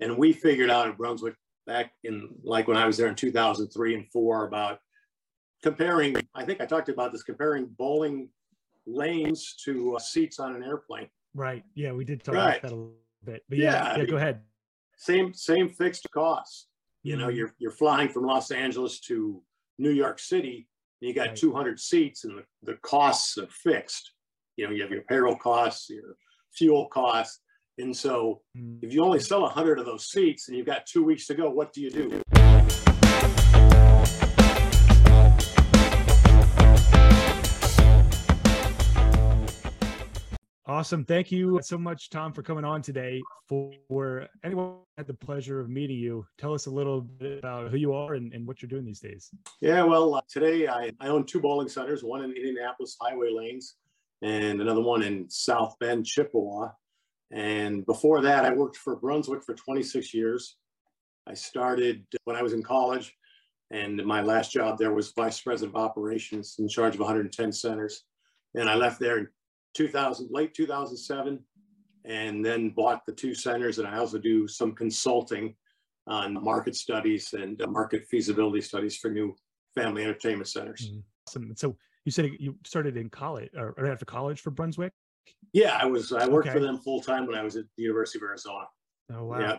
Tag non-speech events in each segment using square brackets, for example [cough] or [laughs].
and we figured out at Brunswick back in like when I was there in 2003 and four about comparing. I think I talked about this comparing bowling lanes to uh, seats on an airplane. Right. Yeah, we did talk Right. about that a little bit. But yeah, Yeah, yeah, go ahead. Same same fixed costs. You know, Mhm. you're you're flying from Los Angeles to New York City, and you got Right. 200 seats, and the, the costs are fixed. You know, you have your payroll costs, your fuel costs, and so Mm. if you only sell 100 of those seats and you've got two weeks to go, what do you do? Awesome. Thank you so much, Tom, for coming on today. For anyone who had the pleasure of meeting you, tell us a little bit about who you are and, and what you're doing these days. Yeah, well, uh, today I, I own two bowling centers, one in Indianapolis Highway Lanes and another one in South Bend, Chippewa. And before that, I worked for Brunswick for 26 years. I started when I was in college, and my last job there was vice president of operations in charge of 110 centers. And I left there in 2000, late 2007, and then bought the two centers. And I also do some consulting on market studies and uh, market feasibility studies for new family entertainment centers. Mhm. Awesome. So you said you started in college or after college for Brunswick? Yeah, I was. I worked for them full time when I was at the University of Arizona. Oh, wow. Yeah,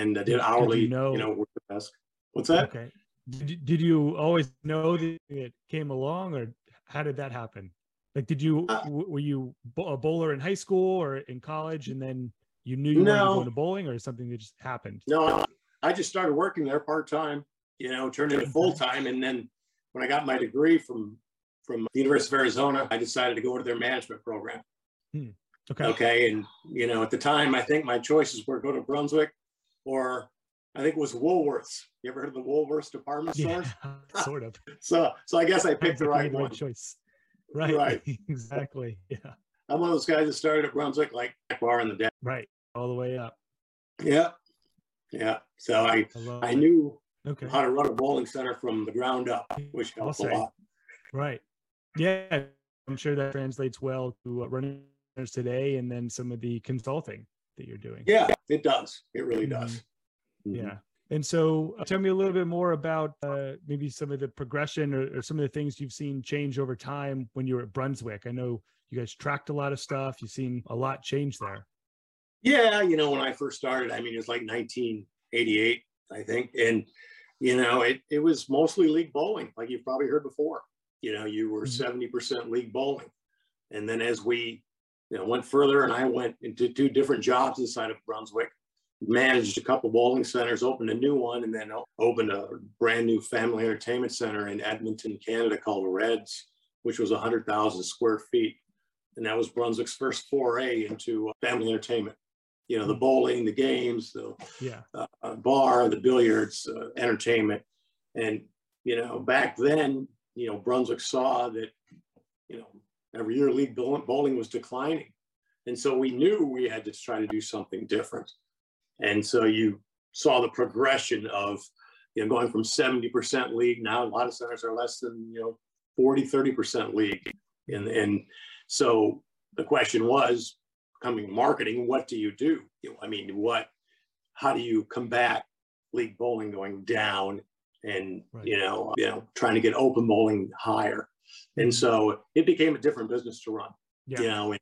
and I Did- did did you hourly. You know- know, work desk. What's that? Okay. Did, you- did you always know that it came along or how did that happen? Like, did you, Uh, w- were you a bowler in high school or in college and then you knew you wanted to go into bowling or something that just happened? No, I just started working there part time. You know, turned into full time, and then when I got my degree from from the University of Arizona, I decided to go to their management program. Okay. Okay, and you know, at the time, I think my choices were go to Brunswick, or I think it was Woolworths. You ever heard of the Woolworths department Yeah, [laughs] sort of. [laughs] So, so I guess I picked the right one. choice. Right. Right. [laughs] exactly. Yeah. I'm one of those guys that started at Brunswick, like bar in the day. Right. All the way up. Yeah, yeah. So I I, I knew Okay. how to run a bowling center from the ground up, which I'll helped a say. lot. Right. Yeah. I'm sure that translates well to uh, runners today and then some of the consulting that you're doing. Yeah, it does. It really Mhm. does. Mhm. Yeah. And so uh, tell me a little bit more about uh, maybe some of the progression or, or some of the things you've seen change over time when you were at Brunswick. I know you guys tracked a lot of stuff. You've seen a lot change there. Yeah, you know, when I first started, I mean, it was like 1988, I think, and you know, it it was mostly league bowling, like you've probably heard before. You know, you were Mhm. 70% league bowling, and then as we you know went further, and I went into two different jobs inside of Brunswick, managed a couple bowling centers, opened a new one, and then opened a brand new family entertainment center in Edmonton, Canada, called Reds, which was 100,000 square feet, and that was Brunswick's first foray into uh, family entertainment you know, the bowling, the games, the Yeah. uh, uh, bar, the billiards, uh, entertainment. And, you know, back then, you know, Brunswick saw that, you know, every year league bowling was declining. And so we knew we had to try to do something different. And so you saw the progression of, you know, going from 70% league. Now a lot of centers are less than, you know, 40, 30% league. And, and so the question was, coming marketing, what do you do? You know, I mean, what, how do you combat league bowling going down and, Right. you know, you know, trying to get open bowling higher? And so it became a different business to run, Yeah. you know, and,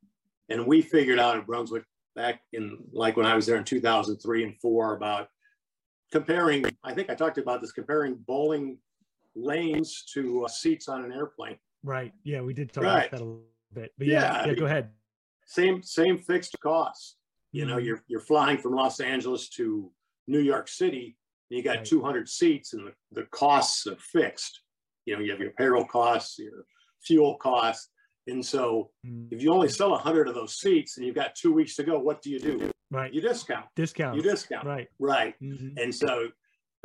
and we figured out at Brunswick back in like when I was there in 2003 and four about comparing, I think I talked about this, comparing bowling lanes to uh, seats on an airplane. Right. Yeah. We did talk Right. about that a little bit. But yeah, Yeah. yeah, go ahead. Same, same fixed costs. You know, Mhm. you're you're flying from Los Angeles to New York City, and you got Right. 200 seats, and the, the costs are fixed. You know, you have your payroll costs, your fuel costs, and so Mm, if you only sell 100 of those seats and you've got two weeks to go, what do you do? Right. You discount. Discount. You discount. Right. Right. Mhm. And so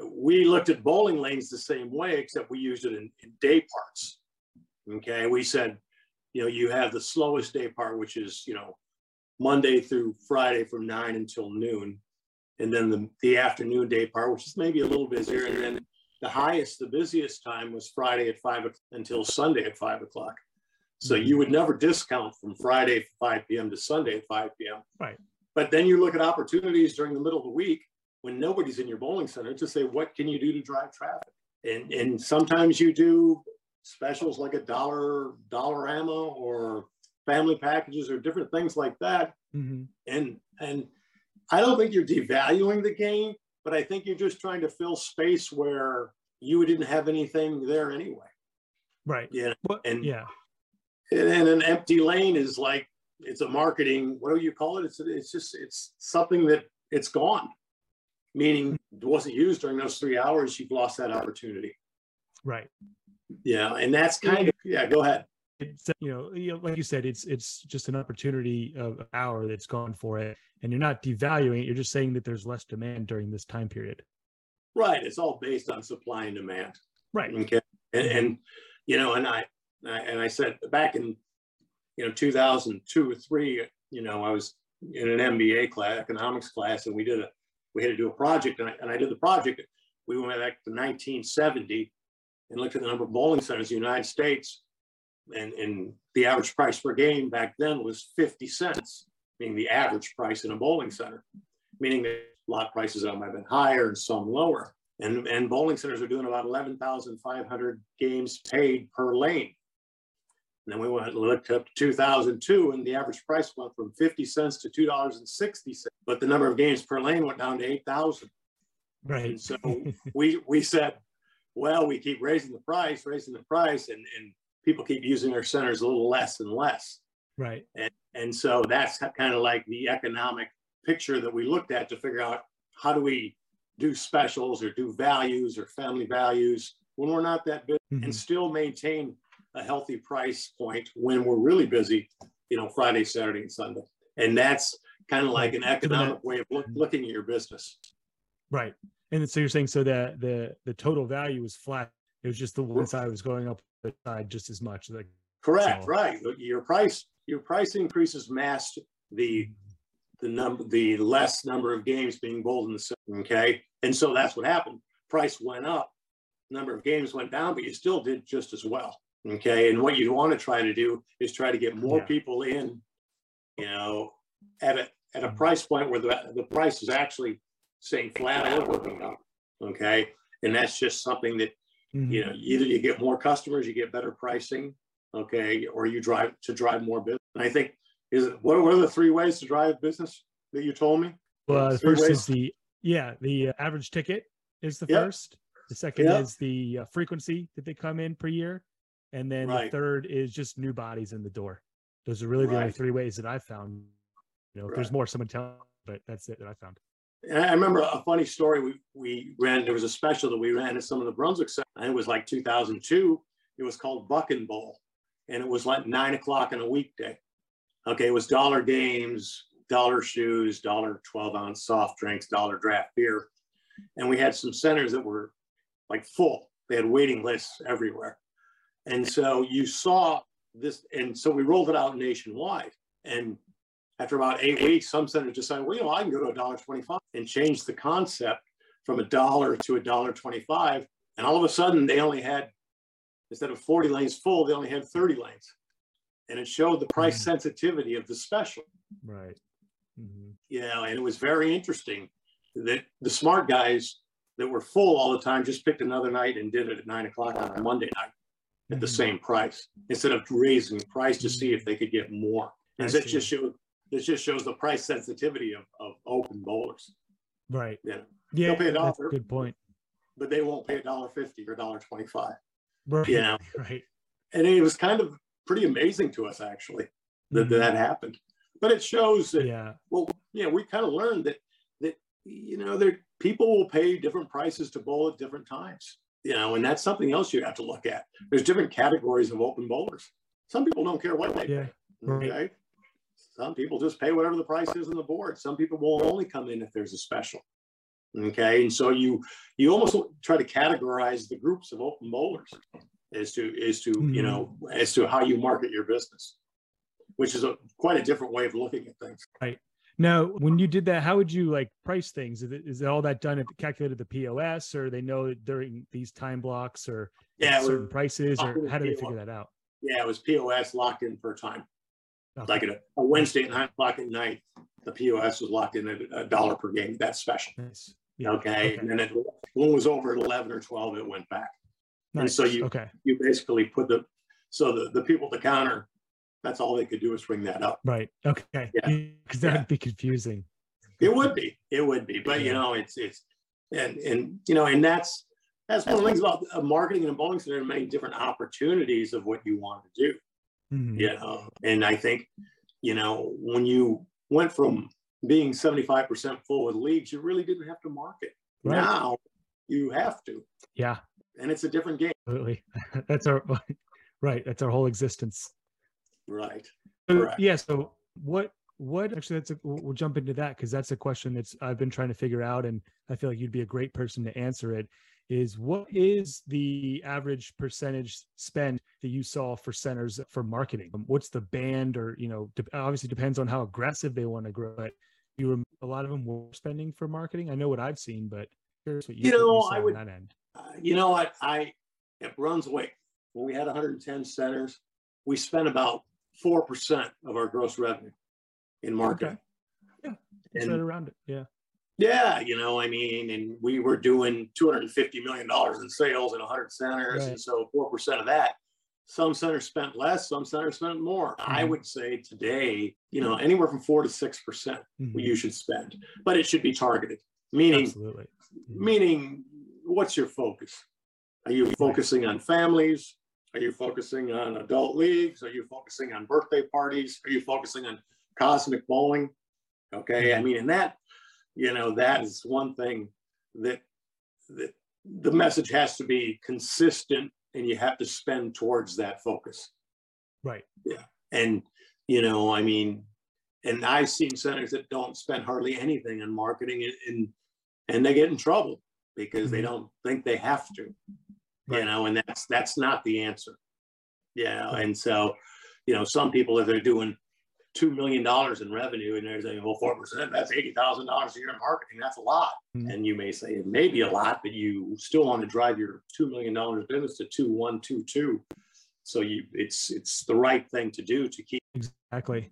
we looked at bowling lanes the same way, except we used it in, in day parts. Okay. We said, you know, you have the slowest day part, which is, you know, Monday through Friday from nine until noon. And then the, the afternoon day part, which is maybe a little busier. And then the highest, the busiest time was Friday at five o'clock until Sunday at five o'clock. So Mhm. you would never discount from Friday at 5 p.m. to Sunday at 5 p.m. Right. But then you look at opportunities during the middle of the week when nobody's in your bowling center to say, what can you do to drive traffic? And, and sometimes you do specials like a dollar, Dollarama or family packages or different things like that. Mm-hmm. And, and I don't think you're devaluing the game, but I think you're just trying to fill space where you didn't have anything there anyway. Right. Yeah. and yeah. And, an empty lane is like it's a marketing. What do you call it? It's it's just it's something that it's gone, meaning it wasn't used during those three hours. You've lost that opportunity. Right. Yeah, and that's kind of yeah. Go ahead. It's you know, you know, like you said, it's it's just an opportunity of hour that's gone for it, and you're not devaluing it. You're just saying that there's less demand during this time period. Right. It's all based on supply and demand. Right. Okay. And, and you know, and I, and I said back in, you know, 2002 or three, you know, I was in an MBA class, economics class, and we did a, we had to do a project, and I, and I did the project. We went back to 1970 and looked at the number of bowling centers in the United States, and, and the average price per game back then was 50 cents, meaning the average price in a bowling center, meaning that lot prices might have been higher and some lower. And, and bowling centers are doing about 11,500 games paid per lane. And then we went and looked up to 2002 and the average price went from 50 cents to $2.60. But the number of games per lane went down to 8,000. Right. And so we, we said, well, we keep raising the price, raising the price, and, and people keep using our centers a little less and less. Right. And, and so that's kind of like the economic picture that we looked at to figure out how do we do specials or do values or family values when we're not that busy mm-hmm. and still maintain a healthy price point when we're really busy, you know, Friday, Saturday, and Sunday. And that's kind of like an economic way of look, mm-hmm. looking at your business. Right. And so you're saying so that the the total value was flat. It was just the one side was going up side just as much. Like correct, so. right. Your price your price increases masked the the number, the less number of games being bowled in the system. Okay, and so that's what happened. Price went up, number of games went down, but you still did just as well. Okay, and what you want to try to do is try to get more yeah. people in, you know, at a at a mm-hmm. price point where the the price is actually staying flat or going up. Okay, and that's just something that mm-hmm. you know either you get more customers, you get better pricing, okay, or you drive to drive more business. And I think is it what, what are the three ways to drive business that you told me? Well, the first ways? is the yeah, the uh, average ticket is the yep. first. The second yep. is the uh, frequency that they come in per year, and then right. the third is just new bodies in the door. Those are really the right. only three ways that I've found. You know, if there's more, someone tell. But that's it that I found. And I remember a funny story. We we ran. There was a special that we ran at some of the Brunswick. And it was like 2002. It was called Buck and Bowl, and it was like nine o'clock on a weekday. Okay, it was dollar games, dollar shoes, dollar 12 ounce soft drinks, dollar draft beer. And we had some centers that were like full. They had waiting lists everywhere. And so you saw this, and so we rolled it out nationwide. And after about eight weeks, some centers decided, well, you know, I can go to a dollar 25 and change the concept from a dollar to a dollar 25. And all of a sudden, they only had, instead of 40 lanes full, they only had 30 lanes and it showed the price mm-hmm. sensitivity of the special. Right. Mm-hmm. Yeah, and it was very interesting that the smart guys that were full all the time just picked another night and did it at nine o'clock on a Monday night at mm-hmm. the same price instead of raising the price to see if they could get more. And that just shows this just shows the price sensitivity of, of open bowlers. Right. Yeah. Yeah. They'll pay a dollar. Good point. But they won't pay a dollar fifty or dollar twenty five. Right. Yeah. [laughs] Right. And it was kind of pretty amazing to us actually that mm-hmm. that happened. But it shows that yeah. well, yeah, we kind of learned that that you know there people will pay different prices to bowl at different times. You know, and that's something else you have to look at. There's different categories of open bowlers. Some people don't care what they yeah. pay. Okay. Some people just pay whatever the price is on the board. Some people will only come in if there's a special. Okay. And so you you almost try to categorize the groups of open bowlers as to as to mm-hmm. you know as to how you market your business which is a quite a different way of looking at things right now when you did that how would you like price things is, it, is all that done at the calculated the pos or they know during these time blocks or yeah certain prices or how do they figure that out yeah it was pos locked in per time okay. like at a, a wednesday at nine o'clock at night the pos was locked in at a dollar per game that's special nice. Yeah. Okay. And then it, when it was over at 11 or 12, it went back. And so you- okay. You basically put the, so the, the people at the counter, that's all they could do is ring that up. Right. Okay. Yeah. [laughs] Because that Yeah. would be confusing. It would be, it would be, but you know, it's, it's, and, and, you know, and that's, that's one of the things about uh, marketing and bowling center, many different opportunities of what you want to do. Mhm. you know and i think you know when you went from being 75% full with leagues you really didn't have to market Right. now you have to Yeah. and it's a different game Absolutely. [laughs] That's our [laughs] right. That's our whole existence. right So, Correct. yeah. So what what actually that's a, we'll jump into that because that's a question that's I've been trying to figure out and I feel like you'd be a great person to answer it is what is the average percentage spend that you saw for centers for marketing? Um, What's the band or you know obviously depends on how aggressive they want to grow but you were a lot of them were spending for marketing. I know what I've seen but curious what you, You know, I would- uh, you know what i at brunswick when we had 110 centers we spent about 4% of our gross revenue in marketing Yeah. And right around it. Yeah. Yeah, you know, I mean, and we were doing two hundred and fifty million dollars in sales in hundred centers, and so four percent of that. Some centers spent less, some centers spent more. I Mhm. would say today, you know, anywhere from four to six percent Mhm. you should spend, but it should be targeted. Meaning, Absolutely. Mhm. meaning, what's your focus? Are you focusing on families? Are you focusing on adult leagues? Are you focusing on birthday parties? Are you focusing on cosmic bowling? Okay, I mean, and that, you know, that is one thing that that the message has to be consistent and you have to spend towards that focus. Right. Yeah. And, you know, I mean, and I've seen centers that don't spend hardly anything on marketing and and, and they get in trouble because they Mhm. don't think they have to. You know, and that's that's not the answer. Yeah. Right. And so, you know, some people if they're doing two million dollars in revenue and they're saying, well, four percent, that's eighty thousand dollars a year in marketing. That's a lot. Mhm. And you may say it may be a lot, but you still want to drive your two million dollars business to two one two two. So you it's it's the right thing to do to keep Exactly.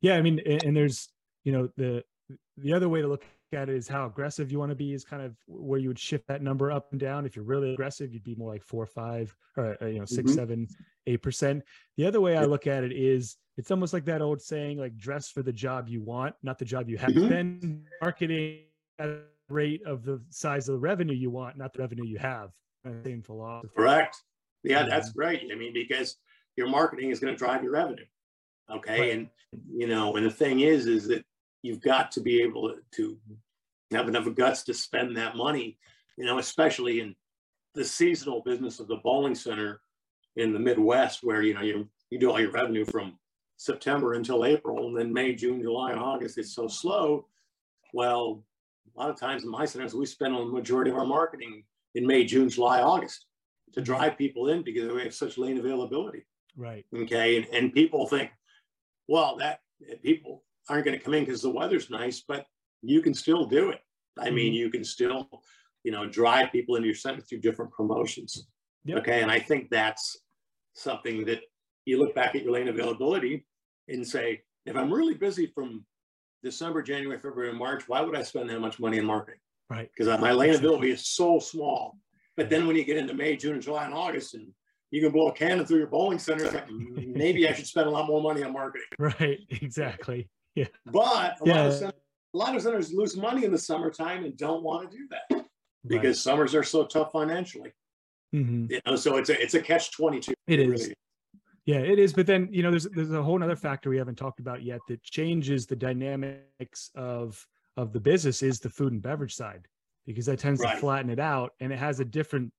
Yeah, I mean, and, and there's, you know, the the other way to look at it is how aggressive you want to be is kind of where you would shift that number up and down. If you're really aggressive, you'd be more like four, five, or uh, you know, six, Mhm. seven, eight percent. The other way I look at it is it's almost like that old saying, like dress for the job you want, not the job you have. Mhm. Then marketing at a rate of the size of the revenue you want, not the revenue you have. Same philosophy. correct. Yeah, Mhm. that's great. I mean, because your marketing is going to drive your revenue. Okay. Right. And you know, and the thing is, is that you've got to be able to, to have enough guts to spend that money, you know, especially in the seasonal business of the bowling center in the Midwest, where you know you you do all your revenue from September until April, and then May, June, July, and August. It's so slow. Well, a lot of times in my centers, we spend a majority of our marketing in May, June, July, August to mm-hmm. drive people in because we have such lane availability. Right. Okay. And, and people think, well, that people aren't going to come in because the weather's nice, but you can still do it. I mean, Mhm. you can still, you know, drive people into your center through different promotions. Yep. Okay. And I think that's something that you look back at your lane availability and say, if I'm really busy from December, January, February, and March, why would I spend that much money in marketing? Right. Because my lane availability is so small. But then when you get into May, June, and July, and August, and you can blow a cannon through your bowling center, like, "Mm, maybe I should spend a lot more money on marketing. [laughs] Right. Exactly. But a, lot of centers, a lot of centers lose money in the summertime and don't want to do that Right. because summers are so tough financially. Mhm. You know, so it's a it's a catch twenty two. It is. Yeah, it is. But then, you know, there's there's a whole other factor we haven't talked about yet that changes the dynamics of of the business is the food and beverage side because that tends Right. to flatten it out and it has a different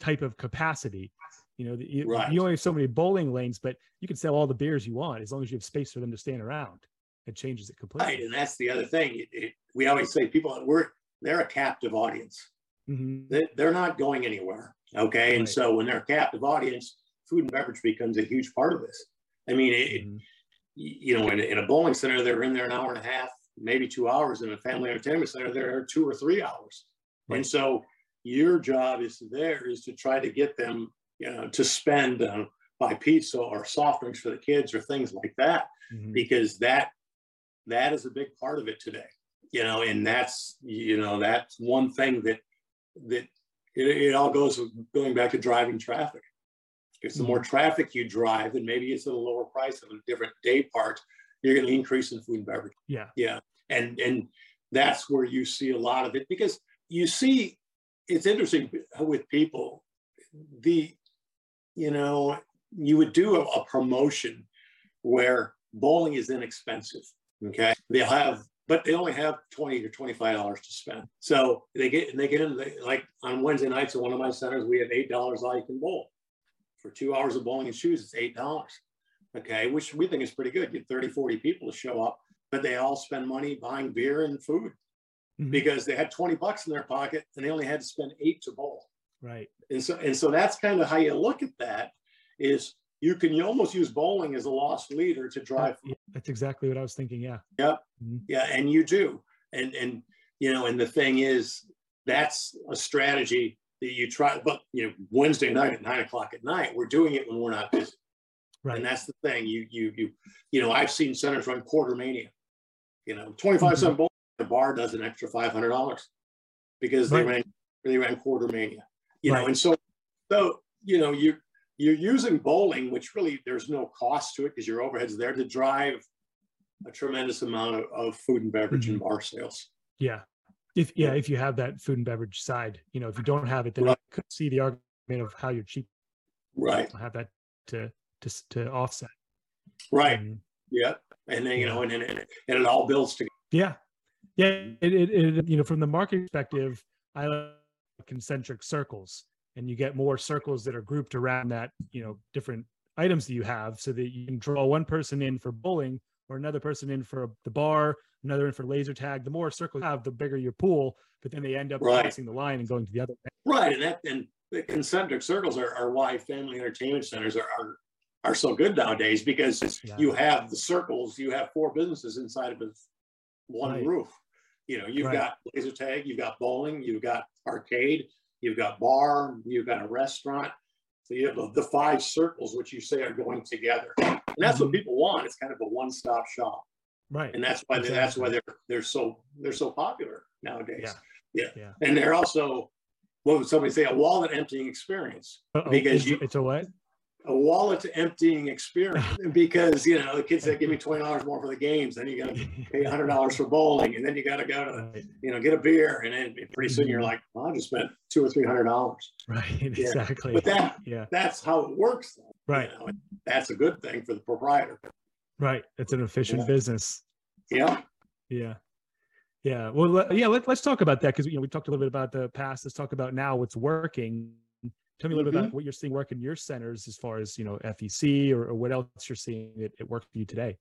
type of capacity. You know, you, Right. you only have so many bowling lanes, but you can sell all the beers you want as long as you have space for them to stand around. It changes it completely. Right, and that's the other thing. It, it, we always say people at work they're a captive audience. Mhm. They, they're not going anywhere. Okay, and so when they're a captive audience, food and beverage becomes a huge part of this. I mean, it, Mhm. you know, in, in a bowling center, they're in there an hour and a half, maybe two hours. In a family entertainment center, they're two or three hours. Right. And so your job is there is to try to get them, you know, to spend on buy pizza or soft drinks for the kids or things like that, Mhm. because that that is a big part of it today. you know, and that's, you know, that's one thing that, that it, it all goes going back to driving traffic. Because the more Mm-hmm. traffic you drive, and maybe it's at a lower price of a different day part, you're going to increase in food and beverage. Yeah. Yeah. And and that's where you see a lot of it because you see it's interesting with people. The you know, you would do a, a promotion where bowling is inexpensive. Okay. They'll have but they only have 20 to 25 dollars to spend. So they get and they get in the, like on Wednesday nights at one of my centers, we have eight dollars all you can bowl. For two hours of bowling and shoes, it's eight dollars. Okay, which we think is pretty good. Get 30, 40 people to show up, but they all spend money buying beer and food Mhm. because they had 20 bucks in their pocket and they only had to spend eight to bowl. Right. And so and so that's kind of how you look at that is you can you almost use bowling as a lost leader to drive Yeah, that's exactly what I was thinking. Yeah. Yep. Mm-hmm. Yeah, and you do. And and you know, and the thing is, that's a strategy that you try. But you know, Wednesday night at nine o'clock at night, we're doing it when we're not busy. Right. And that's the thing. You you you you know, I've seen centers run quarter mania. You know, twenty five mm-hmm. cent bowl. The bar does an extra five hundred dollars because they ran they ran quarter mania. You know, and so so you know you you're using bowling, which really there's no cost to it because your overhead's there to drive a tremendous amount of, of food and beverage and mm-hmm. bar sales. Yeah. If yeah, if you have that food and beverage side, you know, if you don't have it, then I could see the argument of how you're cheap Right. have that to to to offset. Right. And, Yeah. And then, you know, and, and, and it all builds together. yeah. Yeah. It, it, it you know, from the market perspective, I like concentric circles and you get more circles that are grouped around that, you know, different items that you have so that you can draw one person in for bowling or another person in for the bar, another in for laser tag. The more circles you have, the bigger your pool, but then they end up Right. crossing the line and going to the other. Right. And that, and the concentric circles are, are why family entertainment centers are, are, are so good nowadays because Yeah. you have the circles, you have four businesses inside of a- one Right. roof. You know, you've Right. got laser tag, you've got bowling, you've got arcade, you've got bar, you've got a restaurant. So you have the, the five circles, which you say are going together. And that's what Mhm. people want. It's kind of a one-stop shop. Right. and that's why they, that's why they're they're so they're so popular nowadays. Yeah. Yeah. Yeah. And they're also what would somebody say a wallet emptying experience? Uh-oh, Because you- it's a what? A wallet emptying experience [laughs] because you know the kids that give me [laughs] twenty dollars more for the games, then you got to pay hundred dollars for bowling, and then you got to go to right. you know get a beer, and then pretty soon you're like, well, I just spent two or three hundred dollars. Right. Yeah. Exactly. But that yeah. that's how it works. Though, you Right. know, that's a good thing for the proprietor. Right. It's an efficient Yeah. business. Yeah. Yeah. Yeah. Well, yeah. Let, let's talk about that because you know we talked a little bit about the past. Let's talk about now what's working. Tell me a little bit Mhm. about what you're seeing work in your centers as far as you know FEC or, or what else you're seeing that it work for you today.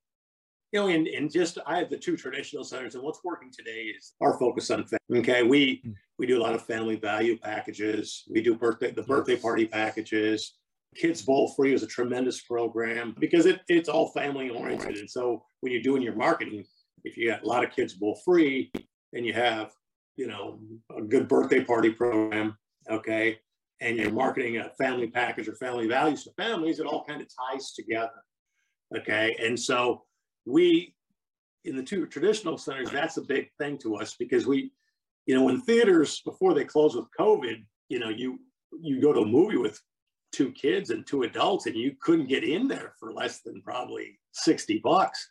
you know, and, and just I have the two traditional centers, and what's working today is our focus on family. Okay, we Mm. we do a lot of family value packages. We do birthday the birthday party packages. Kids Bowl Free is a tremendous program because it, it's all family oriented. And so when you're doing your marketing, if you got a lot of Kids Bowl Free and you have, you know, a good birthday party program, okay, and you're marketing a family package or family values to families, it all kind of ties together. Okay. And so we in the two traditional centers that's a big thing to us because we you know when theaters before they close with covid you know you you go to a movie with two kids and two adults and you couldn't get in there for less than probably 60 bucks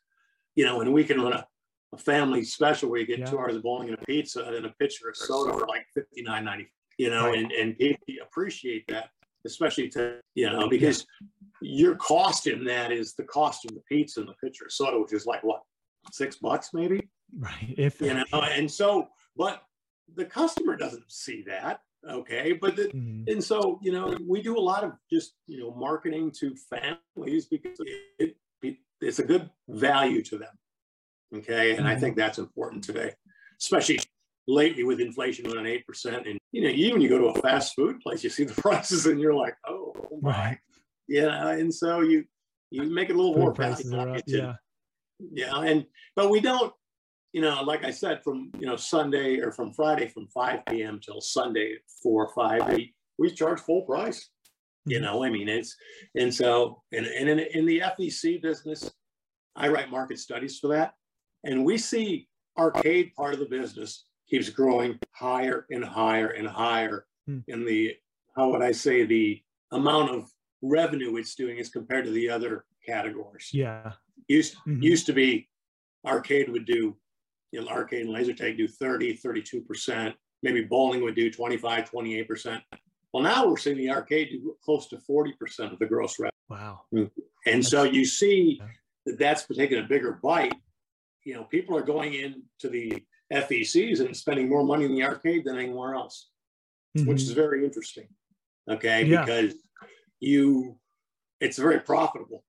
you know and we can run a, a family special where you get Yeah. two hours of bowling and a pizza and a pitcher of soda for like 59.90 you know Right. and and people appreciate that especially to you know because your cost in that is the cost of the pizza and the pitcher of soda, which is like what, six bucks maybe? Right. If You know, and so, but the customer doesn't see that. Okay. But the, Mhm. and so, you know, we do a lot of just, you know, marketing to families because it, it, it's a good value to them. Okay. And I think that's important today, especially lately with inflation running 8%. And, you know, even you go to a fast food place, you see the [laughs] prices and you're like, oh, my. right. Yeah. And so you, you make it a little Food more prices are up. Yeah. Yeah. And, but we don't, you know, like I said, from, you know, Sunday or from Friday from 5 p.m. till Sunday, four or five, we, we charge full price. You Mhm. know, I mean, it's, and so, and, and in, in the FEC business, I write market studies for that. And we see arcade part of the business keeps growing higher and higher and higher Hmm. in the, how would I say, the amount of revenue it's doing as compared to the other categories. Yeah. Used, Mhm. used to be arcade would do, you know, arcade and laser tag do 30, 32%. Maybe bowling would do 25, 28%. Well, now we're seeing the arcade do close to 40% of the gross revenue. Wow. And so you see that that's taking a bigger bite. You know, people are going into the FECs and spending more money in the arcade than anywhere else, which Mhm. is very interesting. Okay. Yeah. Because you, it's very profitable.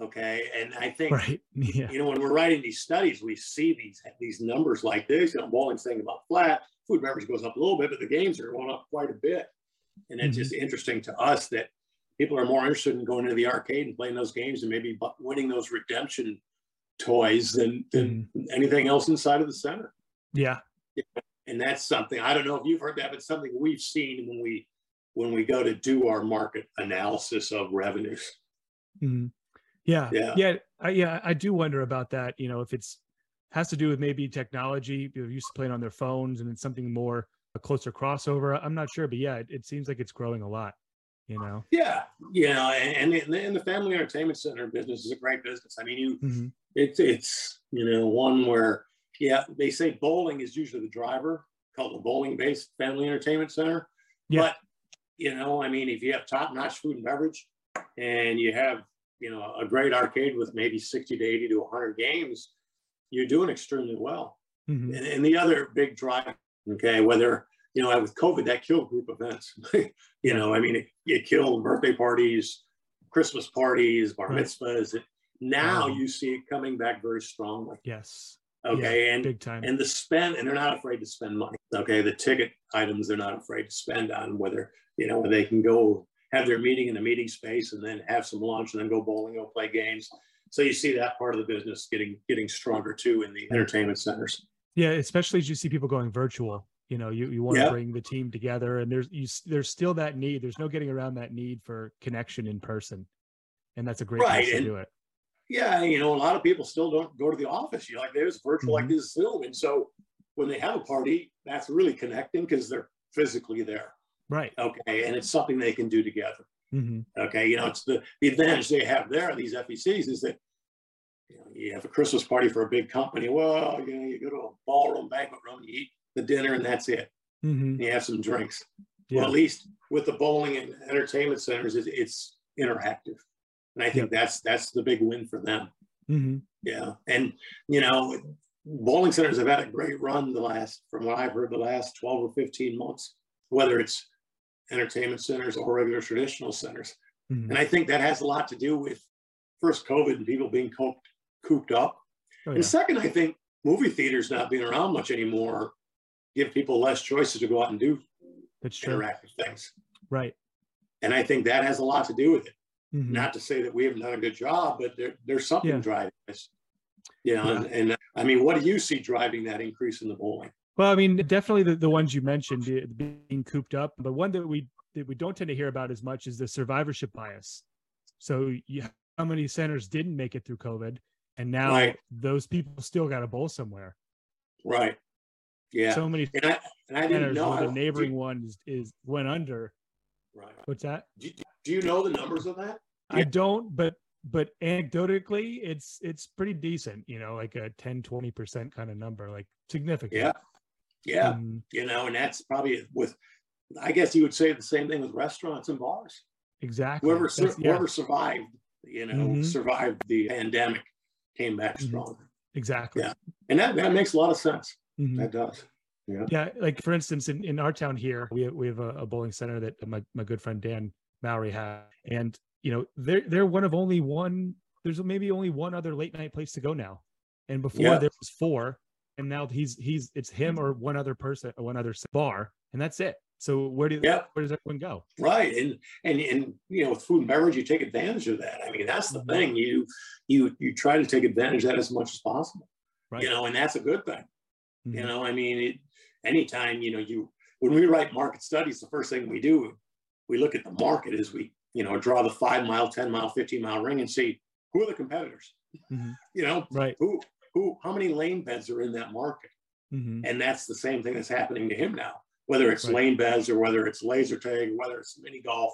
Okay. And I think, right. [laughs] Yeah. you know, when we're writing these studies, we see these, these numbers like this, you know, bowling's saying about flat, food beverage goes up a little bit, but the games are going up quite a bit. And it's Mhm. just interesting to us that people are more interested in going to the arcade and playing those games and maybe winning those redemption toys than, than anything else inside of the center. Yeah. And that's something, I don't know if you've heard that, but something we've seen when we, when we go to do our market analysis of revenues. Mhm. Yeah. Yeah. Yeah. I, yeah. I do wonder about that. You know, if it's has to do with maybe technology, people used to playing on their phones and it's something more a closer crossover. I'm not sure, but yeah, it, it seems like it's growing a lot, you know? Yeah, you know, and, and, the, and the family entertainment center business is a great business. I mean, you Mhm. it's it's you know one where yeah they say bowling is usually the driver called the bowling based family entertainment center. Yeah. But you know, I mean, if you have top notch food and beverage, and you have you know a great arcade with maybe sixty to eighty to hundred games, you're doing extremely well. Mhm. And, and the other big drive, okay, whether you know with COVID that killed group events. [laughs] you know, I mean, it, it killed birthday parties, Christmas parties, bar mitzvahs. Now Wow. you see it coming back very strongly. Yes. Okay, and Big time. and the spend, and they're not afraid to spend money. Okay, the ticket items they're not afraid to spend on whether you know they can go have their meeting in the meeting space and then have some lunch and then go bowling, go play games. So you see that part of the business getting getting stronger too in the entertainment centers. Yeah, especially as you see people going virtual. You know, you, you want to bring the team together, and there's you, there's still that need. There's no getting around that need for connection in person, and that's a great Right, place to and- do it. Yeah, you know, a lot of people still don't go to the office. You know, like there's virtual like Mhm. this Zoom. And so when they have a party, that's really connecting because they're physically there. Right. Okay. And it's something they can do together. hmm Okay. You know, it's the, the advantage they have there, these FECs, is that you know, you have a Christmas party for a big company. Well, you know, you go to a ballroom, banquet room, you eat the dinner, and that's it. hmm you have some drinks. Yeah. Well, at least with the bowling and entertainment centers, it's, it's interactive. And I think that's that's the big win for them. hmm Yeah, and you know, bowling centers have had a great run the last, from what I've heard, the last twelve or fifteen months. Whether it's entertainment centers or regular traditional centers, hmm and I think that has a lot to do with first COVID and people being cooped, cooped up, Oh, yeah. and second, I think movie theaters not being around much anymore give people less choices to go out and do That's true. interactive things, Right. and I think that has a lot to do with it. Mhm. Not to say that we haven't done a good job, but there, there's something Yeah. driving this. You know, and, and I mean, what do you see driving that increase in the bowling? Well, I mean, definitely the, the ones you mentioned being cooped up, but one that we that we don't tend to hear about as much is the survivorship bias. So, you, how many centers didn't make it through COVID, and now Right. those people still got a bowl somewhere. Right. Yeah. So many and I and I didn't centers know. the neighboring one is, is went under. Right. What's that? Do, do you know the numbers of that? I don't, but but anecdotally, it's it's pretty decent. You know, like a 10, 20 percent kind of number, like significant. Yeah. Yeah. Mhm. You know, and that's probably with. I guess you would say the same thing with restaurants and bars. exactly. Whoever sur- yeah, whoever survived, you know, Mhm. survived the pandemic, came back Mhm. stronger, exactly. Yeah. and that that makes a lot of sense. Mhm. That does. Yeah. Yeah, like for instance, in, in our town here, we have, we have a, a bowling center that my, my good friend Dan Mowry has, and you know they're they're one of only one. There's maybe only one other late night place to go now, and before Yeah. there was four, and now he's he's it's him or one other person or one other bar, and that's it. So where do Yeah. where does everyone go? Right. And and and you know, with food and beverage, you take advantage of that. I mean, that's the Mhm. thing. You you you try to take advantage of that as much as possible. Right. You know, and that's a good thing. You Mhm. know, I mean, it, anytime you know you when we write market studies, the first thing we do, we look at the market as we you know draw the five mile, ten mile, fifteen mile ring and see who are the competitors. Mhm. You know, Right. who who, how many lane beds are in that market? Mhm. And that's the same thing that's happening to him now, whether it's Right. lane beds or whether it's laser tag, whether it's mini golf,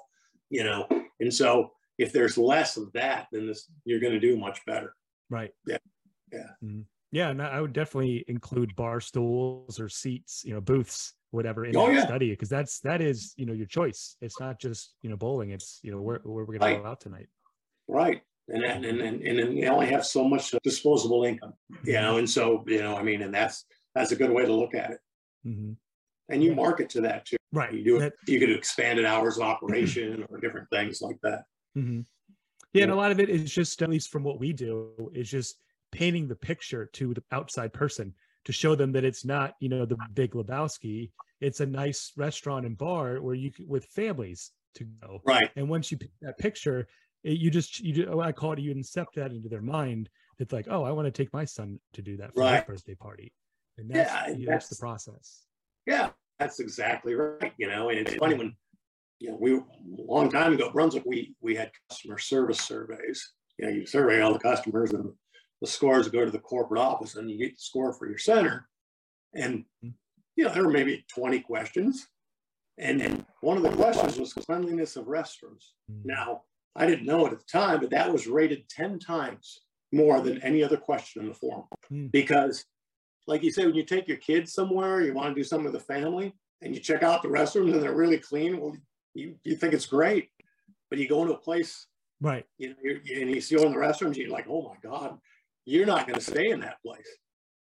you know. And so if there's less of that, then this you're going to do much better. Right. Yeah. Yeah. Mhm. Yeah, and I would definitely include bar stools or seats, you know, booths, whatever in Oh, that yeah. study, because that's that is you know your choice. It's not just you know bowling. It's you know where where we're gonna go out tonight. Right. And and and and, and then you only have so much disposable income, you know. And so you know, I mean, and that's that's a good way to look at it. Mhm. And you market to that too. Right. You do it. You could expand it hours of operation or different things like that. Mhm. Yeah, and a lot of it is just, at least from what we do, is just painting the picture to the outside person to show them that it's not, you know, the Big Lebowski. It's a nice restaurant and bar where you with families to go. Right. And once you pick that picture, it, you just you just, oh, I call it you incept that into their mind. It's like, oh, I want to take my son to do that for Right. his birthday party, and Yeah, that's yeah, that's the process. Yeah, that's exactly right. You know, and it's funny when, you know, we a long time ago, Brunswick, we we had customer service surveys. You know, you survey all the customers and the scores go to the corporate office and you get the score for your center. And you know, there were maybe 20 questions. And then one of the questions was cleanliness of restrooms. Mm. Now, I didn't know it at the time, but that was rated 10 times more than any other question in the form. Hmm. Because, like you said, when you take your kids somewhere, you want to do something with the family, and you check out the restrooms and they're really clean, well, you, you think it's great. But you go into a place, Right. you know, you're, and you see in the restrooms, you're like, oh my God, you're not going to stay in that place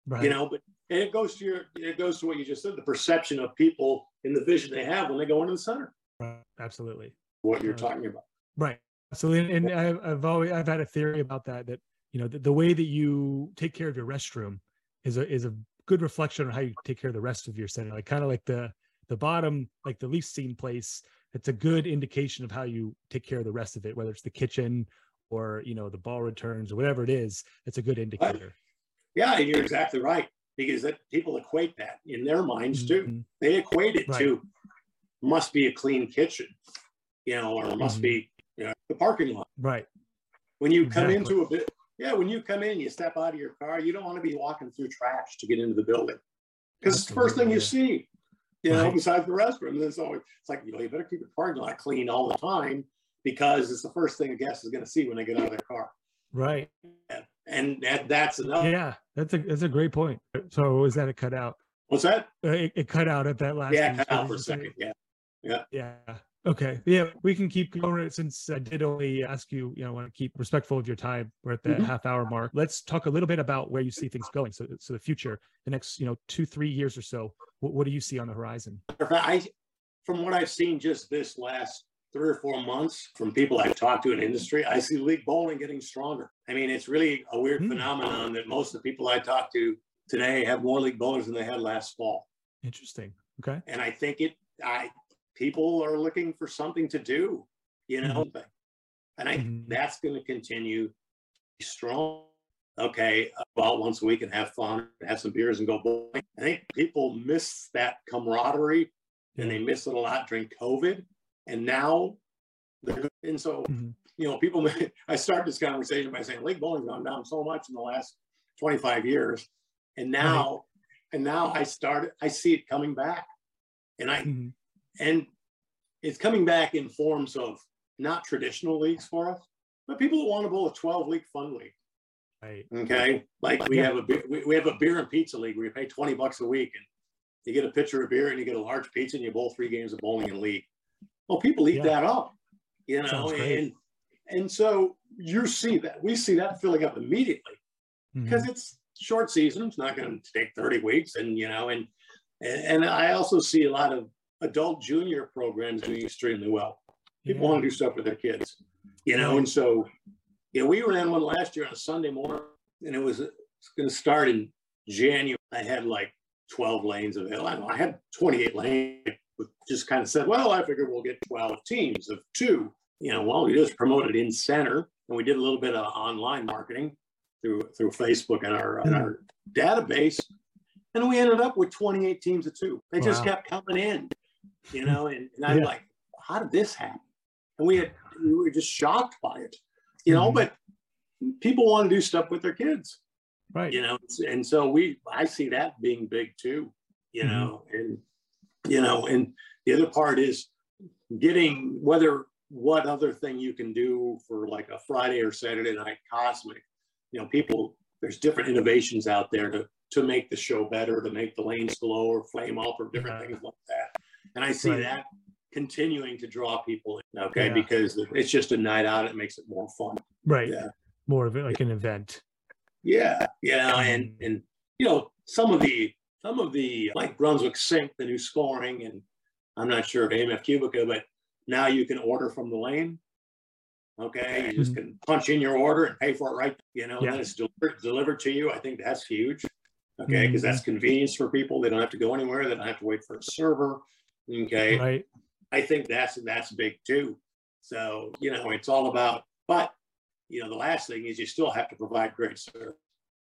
Right. you know but and it goes to your it goes to what you just said the perception of people and the vision they have when they go into the center Right. Absolutely. what you're Right. talking about Right. So, and, and I've, I've always I've had a theory about that that you know the, the way that you take care of your restroom is a is a good reflection on how you take care of the rest of your center. Like kind of like the the bottom, like the least seen place. It's a good indication of how you take care of the rest of it, whether it's the kitchen or you know the ball returns or whatever it is. It's a good indicator. yeah and you're exactly right because that people equate that in their minds too Mhm. they equate it Right. to must be a clean kitchen you know or must Mhm. be you know the parking lot Right. when you come Exactly. into a bit yeah when you come in you step out of your car you don't want to be walking through trash to get into the building because it's the first thing you see you know Right. besides the restroom and it's always it's like you know you better keep the parking lot clean all the time because it's the first thing a guest is going to see when they get out of their car Right. and that, that's enough Yeah. That's a that's a great point. So is that a cutout? what's that Uh, It, it cut out at that last. yeah cut out for a second yeah Yeah. Yeah. Okay. Yeah, we can keep going since I did only ask you, you know, want to keep respectful of your time. We're at the Mhm. half hour mark. Let's talk a little bit about where you see things going. So, so the future, the next, you know, two, three years or so, what, what do you see on the horizon? I, from what I've seen just this last three or four months from people I've talked to in industry, I see league bowling getting stronger. I mean, it's really a weird Hmm. phenomenon that most of the people I talk to today have more league bowlers than they had last fall. Interesting. Okay. And I think it, I, people are looking for something to do, you know, and I, Mhm. that's going to continue strong. Okay, go out once a week and have fun, have some beers and go bowling. I think people miss that camaraderie and they miss it a lot during COVID. And now, they're, and so, Mhm. you know, people, [laughs] I started this conversation by saying league bowling's gone down so much in the last 25 years. And now, and now I started, I see it coming back. And I, Mhm. and it's coming back in forms of not traditional leagues for us, but people that want to bowl a 12 league fun league. Right. Okay. Like we Yeah. have a beer, we, we have a beer and pizza league where you pay 20 bucks a week and you get a pitcher of beer and you get a large pizza and you bowl three games of bowling in league. Well, people eat Yeah. that up, you know, and and so you see that we see that filling up immediately mm-hmm. because it's short season. It's not going to take 30 weeks. And, you know, and, and, I also see a lot of adult junior programs doing extremely well. People Yeah. want to do stuff with their kids, you know, and so, yeah, we ran one last year on a Sunday morning and it was, it's going to start in January. I had like 12 lanes available. I, know, I had 28 lanes, just kind of said, well, I figured we'll get 12 teams of two. You know, well, we just promoted in center and we did a little bit of online marketing through through Facebook and our and our database, and we ended up with 28 teams of two. They just kept coming in, you know, and, and I'm Yeah. like, how did this happen? And we had we were just shocked by it, you know. Mhm. But people want to do stuff with their kids, Right. You know, and so we, I see that being big too, you Mhm. know, and, you know, and the other part is getting whether what other thing you can do for like a Friday or Saturday night cosmic. You know, people, there's different innovations out there to, to make the show better, to make the lanes glow or flame up or different Yeah. things like that. And I see Right. that continuing to draw people in, okay, Yeah. because it's just a night out. It makes it more fun. Right. Yeah. More of it like an event. Yeah, yeah, and and you know some of the some of the like Brunswick Sync, the new scoring, and I'm not sure of AMF Qubica, but now you can order from the lane. Okay, you just hmm. can punch in your order and pay for it right, you know. Yeah. then it's delivered delivered to you. I think that's huge. Okay, hmm. because that's convenience for people. They don't have to go anywhere. They don't have to wait for a server. Okay, Right. I think that's that's big too. So you know, it's all about. But you know, the last thing is you still have to provide great service.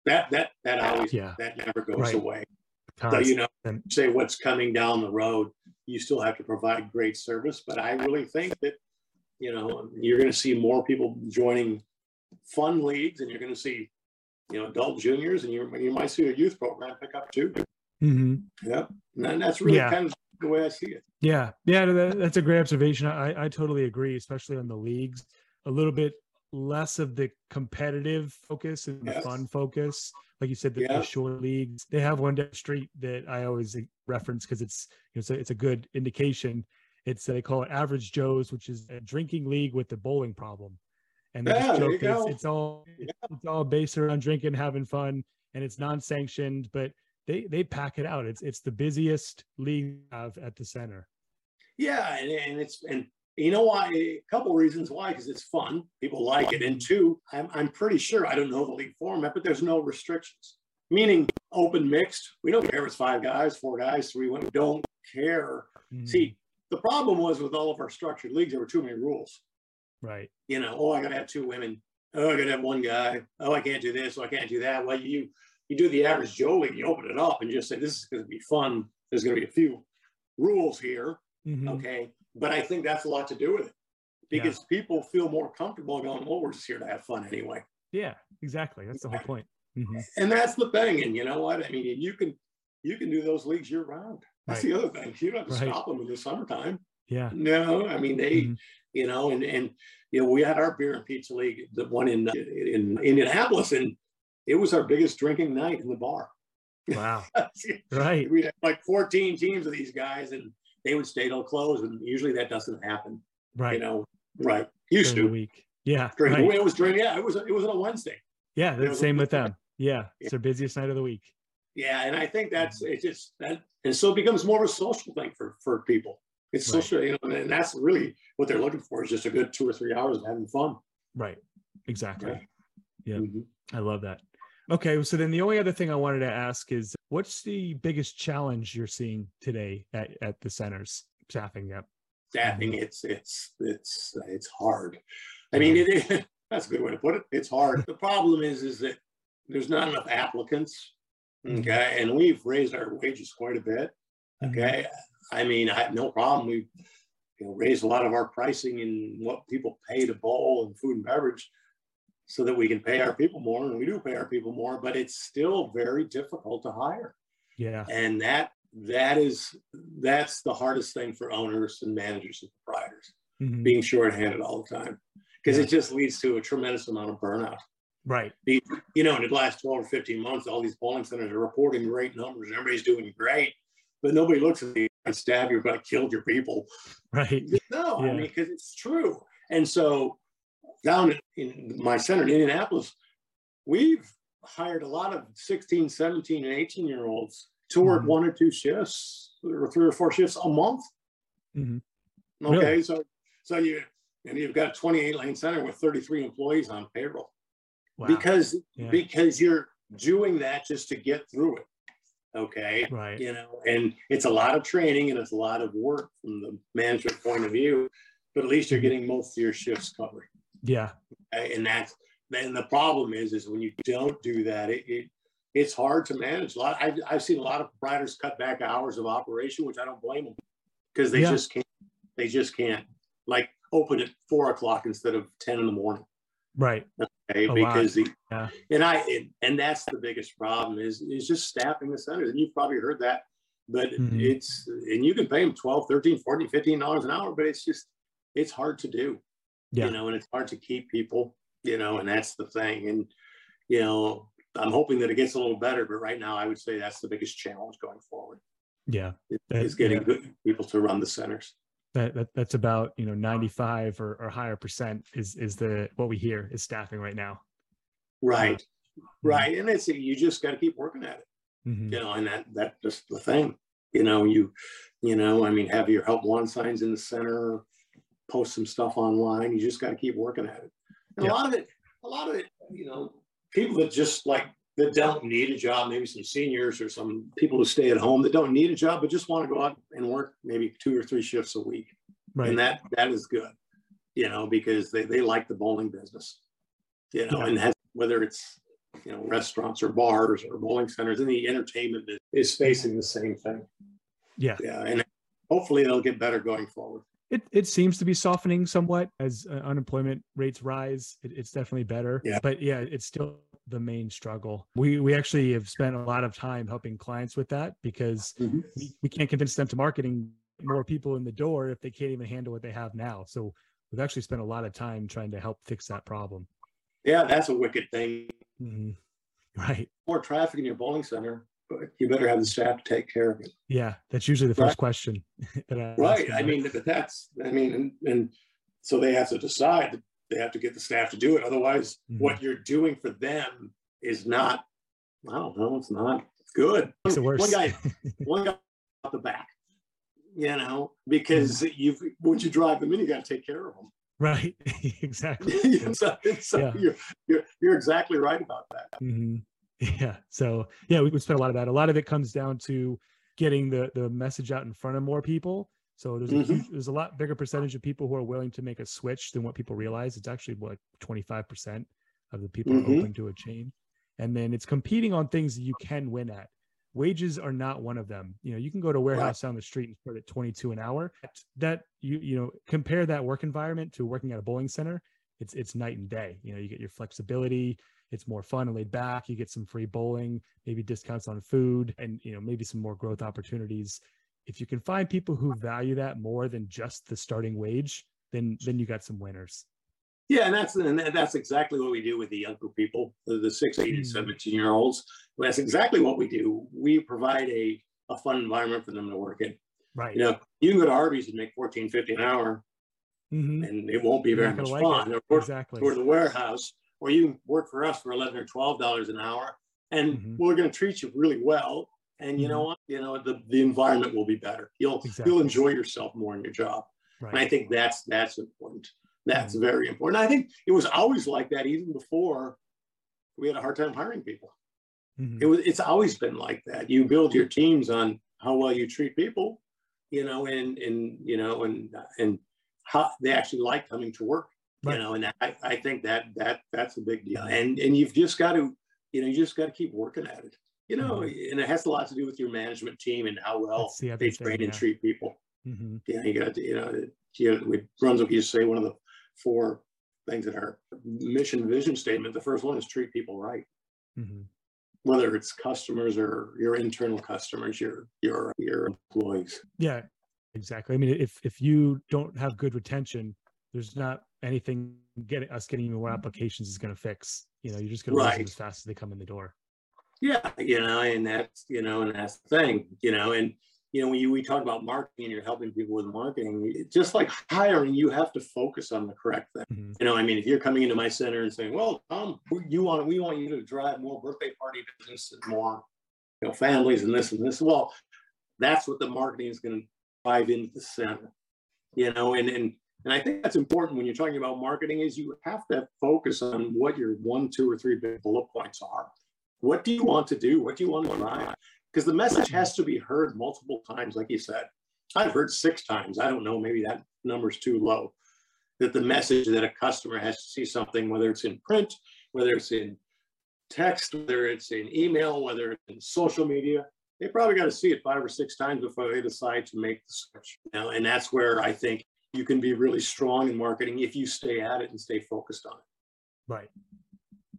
That that that always Yeah. that never goes Right. away. So you know, say what's coming down the road, you still have to provide great service. But I really think that you know you're going to see more people joining fun leagues, and you're going to see you know adult juniors, and you you might see a youth program pick up too. Mhm. Yep, and that's really Yeah. kind of the way I see it. Yeah, yeah, that, that's a great observation. I, I totally agree, especially on the leagues. A little bit less of the competitive focus and the fun focus. Like you said, the, Yeah. the short leagues. They have one down the street that I always reference because it's you know, it's a, it's a good indication. It's they call it Average Joe's, which is a drinking league with the bowling problem. And they Yeah, joke it's, it's all it's all based around drinking, having fun, and it's non-sanctioned, but they they pack it out. It's it's the busiest league have at the center. Yeah, and, and it's and you know why? A couple reasons why, because it's fun. People like it, and two, I'm I'm pretty sure I don't know the league format, but there's no restrictions. Meaning open mixed. We don't care if it's five guys, four guys, three women. Don't care. Mhm. See, the problem was with all of our structured leagues, there were too many rules. right. You know, oh, I gotta have two women. Oh, I gotta have one guy. Oh, I can't do this. Oh, I can't do that. Well, you you do the average Joe league, you open it up and just say this is gonna be fun. There's gonna be a few rules here. Mhm. Okay. But I think that's a lot to do with it Yeah. because people feel more comfortable going, well, we're just here to have fun anyway. Yeah, exactly. That's the whole point. Mhm. And that's the thing. And you know what? I mean, you can you can do those leagues year round. That's Right. the other thing. You don't have to Right. stop them in the summertime. Yeah. No, I mean they, Mhm. you know, and and you know, we had our beer and pizza league, the one in in Indianapolis, and it was our biggest drinking night in the bar. Wow. [laughs] Right. we had like 14 teams of these guys, and they would stay till close, and usually that doesn't happen. Right. You know, right? Used During to. week. Yeah. During Right. it was during, yeah, it was it was on a Wednesday. Yeah. The same with them. Yeah. Yeah. It's their busiest night of the week. Yeah, and I think that's it. Just that, and so it becomes more of a social thing for for people. It's Right. social, you know, and that's really what they're looking for is just a good two or three hours of having fun. Right. Exactly. Yeah. Yeah. Mhm. I love that. Okay. So then the only other thing I wanted to ask is what's the biggest challenge you're seeing today at, at the centers? Staffing. Yep. Staffing, it's it's it's it's hard. I mean, it, [laughs] that's a good way to put it. It's hard. The problem is, is that there's not enough applicants. Mhm. Okay, and we've raised our wages quite a bit. Mhm. Okay, I mean, I have no problem. We you know, raised a lot of our pricing in what people pay to bowl and food and beverage so that we can pay our people more and we do pay our people more, but it's still very difficult to hire. Yeah. And that that is that's the hardest thing for owners and managers and proprietors, Mhm. being shorthanded all the time. Because Yeah. it just leads to a tremendous amount of burnout Right. you know, in the last 12 or 15 months, all these bowling centers are reporting great numbers and everybody's doing great, but nobody looks at the and stab you, but killed your people. Right. [laughs] No, I mean, because it's true. And so down in, my center in Indianapolis, we've hired a lot of 16, 17, and 18 year olds to work Mhm. one or two shifts or three or four shifts a month. Mhm. Okay. Really? So, so you, and you've got a 28 lane center with 33 employees on payroll Wow. because Yeah. because you're doing that just to get through it okay right. you know and it's a lot of training and it's a lot of work from the management point of view but at least you're getting most of your shifts covered Yeah. and that's then the problem is is when you don't do that it, it it's hard to manage a lot I've, I've seen a lot of providers cut back hours of operation which i don't blame them because they Yeah. just can't they just can't like open at four o'clock instead of 10 in the morning Right. Okay, A because the Yeah. and I and, and that's the biggest problem is is just staffing the centers. And you've probably heard that, but Mhm. it's and you can pay them 12, 13, 14, 15 dollars an hour, but it's just it's hard to do. Yeah. You know, and it's hard to keep people, you know, and that's the thing. And you know, I'm hoping that it gets a little better, but right now I would say that's the biggest challenge going forward Yeah. is, That- is getting yeah. good people to run the centers. That, that that's about you know 95 or, or higher percent is is the what we hear is staffing right now. Right. Right. And it's you just got to keep working at it. Mhm. you know, and that that's just the thing. You know, you, you know, I mean, have your help one signs in the center, post some stuff online. You just got to keep working at it. And Yeah. a lot of it, a lot of it, you know, people that just like that don't need a job, maybe some seniors or some people who stay at home that don't need a job but just want to go out and work maybe two or three shifts a week, Right. and that that is good, you know, because they they like the bowling business, you know, Yeah. and has, whether it's you know restaurants or bars or bowling centers and the entertainment business is facing the same thing. yeah. Yeah, and hopefully it'll get better going forward. It it seems to be softening somewhat as uh, unemployment rates rise. It, it's definitely better. Yeah. But yeah, it's still the main struggle. We we actually have spent a lot of time helping clients with that because we, we can't convince them to marketing more people in the door if they can't even handle what they have now. So we've actually spent a lot of time trying to help fix that problem. Yeah, that's a wicked thing. Mhm. Right. More traffic in your bowling center, you better have the staff to take care of it. Yeah. That's usually the Right. first question. [laughs] that I Right. I mean, but that's, I mean, and, and so they have to decide that they have to get the staff to do it. Otherwise, Mhm. what you're doing for them is not, I don't know, it's not good. It's the worst. One guy, [laughs] one guy out the back, you know, because you've, once you drive them in, you got to take care of them. right. [laughs] exactly. so, so Yeah. you're, you're, you're exactly right about that. Mhm. Yeah. So yeah, we, we spent a lot of that. A lot of it comes down to getting the the message out in front of more people. So there's a Mhm. huge, there's a lot bigger percentage of people who are willing to make a switch than what people realize. It's actually like 25 percent of the people Mhm. are open to a change, and then it's competing on things that you can win at. Wages are not one of them. You know, you can go to a warehouse down the street and start at 22 an hour. That you you know compare that work environment to working at a bowling center. It's it's night and day. You know, you get your flexibility it's more fun and laid back you get some free bowling maybe discounts on food and you know maybe some more growth opportunities if you can find people who value that more than just the starting wage then then you got some winners Yeah, and that's and that's exactly what we do with the younger people, the, the six, eight, and Mhm. 17 year olds. That's exactly what we do. We provide a, a fun environment for them to work in. right You know, you can go to Arby's and make 14, 50 an hour, Mhm. and it won't be very much like fun. Or, exactly or the warehouse, or you can work for us for 11 or 12 dollars an hour, and Mhm. we're going to treat you really well. And you know what? You know the, the environment will be better. You'll Exactly. you'll enjoy yourself more in your job. And I think that's that's important. That's Mhm. very important. I think it was always like that even before we had a hard time hiring people. It was it's always been like that. You build your teams on how well you treat people, you know, and and you know, and and how they actually like coming to work. Right. You know, and I, I think that that that's a big deal. And and you've just got to, you know, you just got to keep working at it. You know, and it has a lot to do with your management team and how well the they train and yeah. treat people Mhm. you you got to, you know, you know, Brunswick, you say one of the four things in our mission vision statement. The first one is treat people right, Mhm. whether it's customers or your internal customers, your your your employees. yeah exactly i mean if if you don't have good retention there's not anything getting us getting more applications is going to fix you know you're just going to lose them as fast as they come in the door Yeah, you know, and that's you know, and that's the thing, you know, and you know, when you we talk about marketing and you're helping people with marketing, just like hiring, you have to focus on the correct thing. Mhm. You know, I mean, if you're coming into my center and saying, "Well, Tom, we- you want we want you to drive more birthday party business and more, you know, families and this and this," well, that's what the marketing is going to drive into the center. You know, and and and I think that's important when you're talking about marketing is you have to focus on what your one, two, or three big bullet points are. What do you want to do? What do you want to drive? Because the message has to be heard multiple times, like you said. I've heard six times. I don't know, maybe that number's too low. That the message that a customer has to see something, whether it's in print, whether it's in text, whether it's in email, whether it's in social media, they probably got to see it five or six times before they decide to make the switch. You know, and that's where I think you can be really strong in marketing if you stay at it and stay focused on it. Right.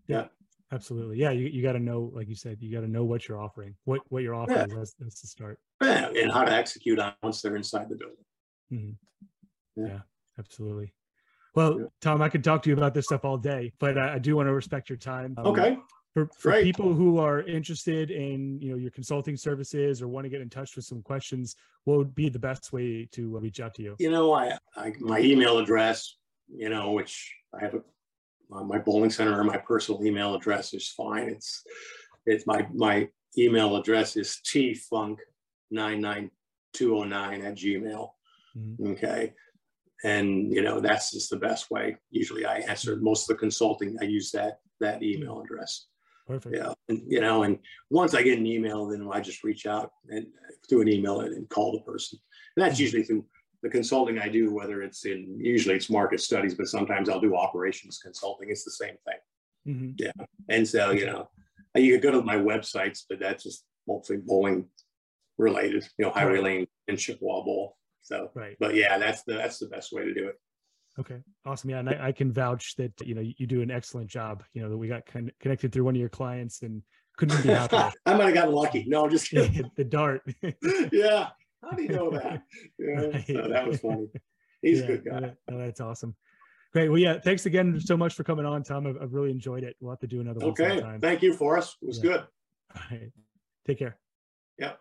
Yeah. Absolutely. Yeah. You, you got to know, like you said, you got to know what you're offering, what, what you're offering. Yeah. is That's, that's the start. Yeah, and how to execute on once they're inside the building. Mhm. Yeah. Yeah. absolutely. Well, Tom, I could talk to you about this stuff all day, but I, I do want to respect your time. Um, Okay, For, for people who are interested in, you know, your consulting services or want to get in touch with some questions, what would be the best way to uh, reach out to you? you know, I, I my email address, you know, which I have a uh, my bowling center or my personal email address is fine. It's it's my my email address is tfunk nine nine two oh nine at gmail. Mhm. Okay. And you know, that's just the best way. Usually I answer most of the consulting, I use that that email address. Perfect. Yeah. And you know, and once I get an email, then I just reach out and through an email and, and call the person. And that's Mhm. usually through the consulting I do, whether it's in usually it's market studies, but sometimes I'll do operations consulting. It's the same thing. Mhm. And so, you know, you could go to my websites, but that's just mostly bowling related, you know, Highway Right. Lane and Chippewa Bowl. So, Right. but yeah, that's the that's the best way to do it. Okay. Awesome. Yeah. And I, I can vouch that, you know, you do an excellent job, you know, that we got con- connected through one of your clients and couldn't be [laughs] happier. I might have gotten lucky. No, I'm just [laughs] kidding. the dart. [laughs] yeah. How do you know that? Yeah, so that was funny. He's Yeah, a good guy. no, that's awesome. Great. Well, yeah. Thanks again so much for coming on, Tom. I've, I've really enjoyed it. We'll have to do another one Okay. Thank you, Forrest. It was Yeah. good. All right. Take care. Yep.